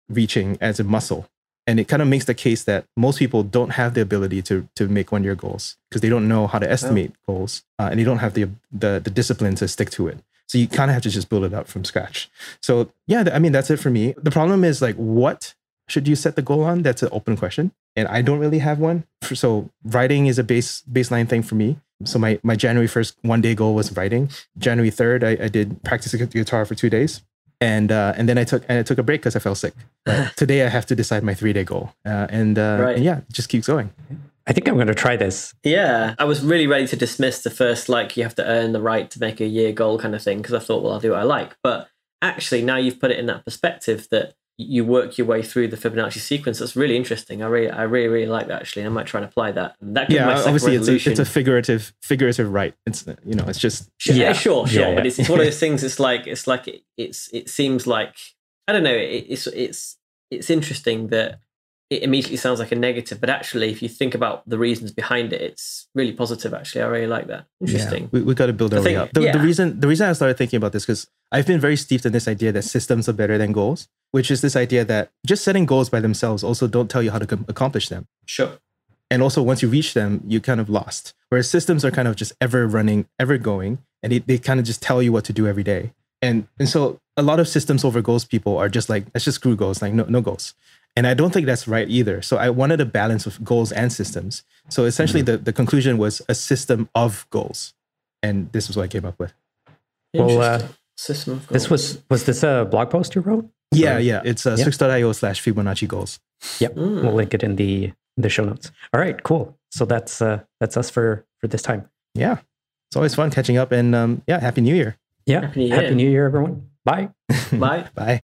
reaching as a muscle. And it kind of makes the case that most people don't have the ability to to make one year goals because they don't know how to estimate goals uh, and they don't have the, the the discipline to stick to it. So you kind of have to just build it up from scratch. So yeah, I mean that's it for me. The problem is like what should you set the goal on? That's an open question, and I don't really have one. So writing is a base baseline thing for me. So my my January first one day goal was writing. January third, I, I did practice guitar for two days, and uh, and then I took and I took a break because I fell sick. But today I have to decide my three day goal, uh, and, uh, Right. and yeah, it just keeps going. I think I'm going to try this. Yeah, I was really ready to dismiss the first like you have to earn the right to make a year goal kind of thing because I thought, well, I'll do what I like. But actually, now you've put it in that perspective that you work your way through the Fibonacci sequence. That's really interesting. I really, I really, really like that. Actually, I might try and apply that. That could be Yeah, obviously it's a, it's a figurative figurative right. It's you know it's just Sure, Yeah. sure, sure. Yeah, But yeah. it's, it's one of those things. It's like it's like it, it's it seems like I don't know. It, it's it's it's interesting that it immediately sounds like a negative, but actually, if you think about the reasons behind it, it's really positive. Actually, I really like that. Interesting. Yeah, we, we got to build our way up. The, yeah. the reason the reason I started thinking about this because I've been very steeped in this idea that systems are better than goals, which is this idea that just setting goals by themselves also don't tell you how to com- accomplish them. Sure. And also, once you reach them, you kind of lost. Whereas systems are kind of just ever running, ever going, and they, they kind of just tell you what to do every day. And and so a lot of systems over goals people are just like, let's just screw goals, like no no goals. And I don't think that's right either. So I wanted a balance of goals and systems. So essentially, the, the conclusion was a system of goals, and this is what I came up with. Well, uh, System of This was was this a blog post you wrote? Yeah, Right. yeah. It's uh, Yeah. Swyx.io slash Fibonacci goals. Yep. Mm. We'll link it in the in the show notes. All right, cool. So that's uh that's us for for this time. Yeah. It's always fun catching up and um, yeah, Happy New Year. Yeah. Happy New Year. Happy New Year, everyone. Bye. Bye. Bye.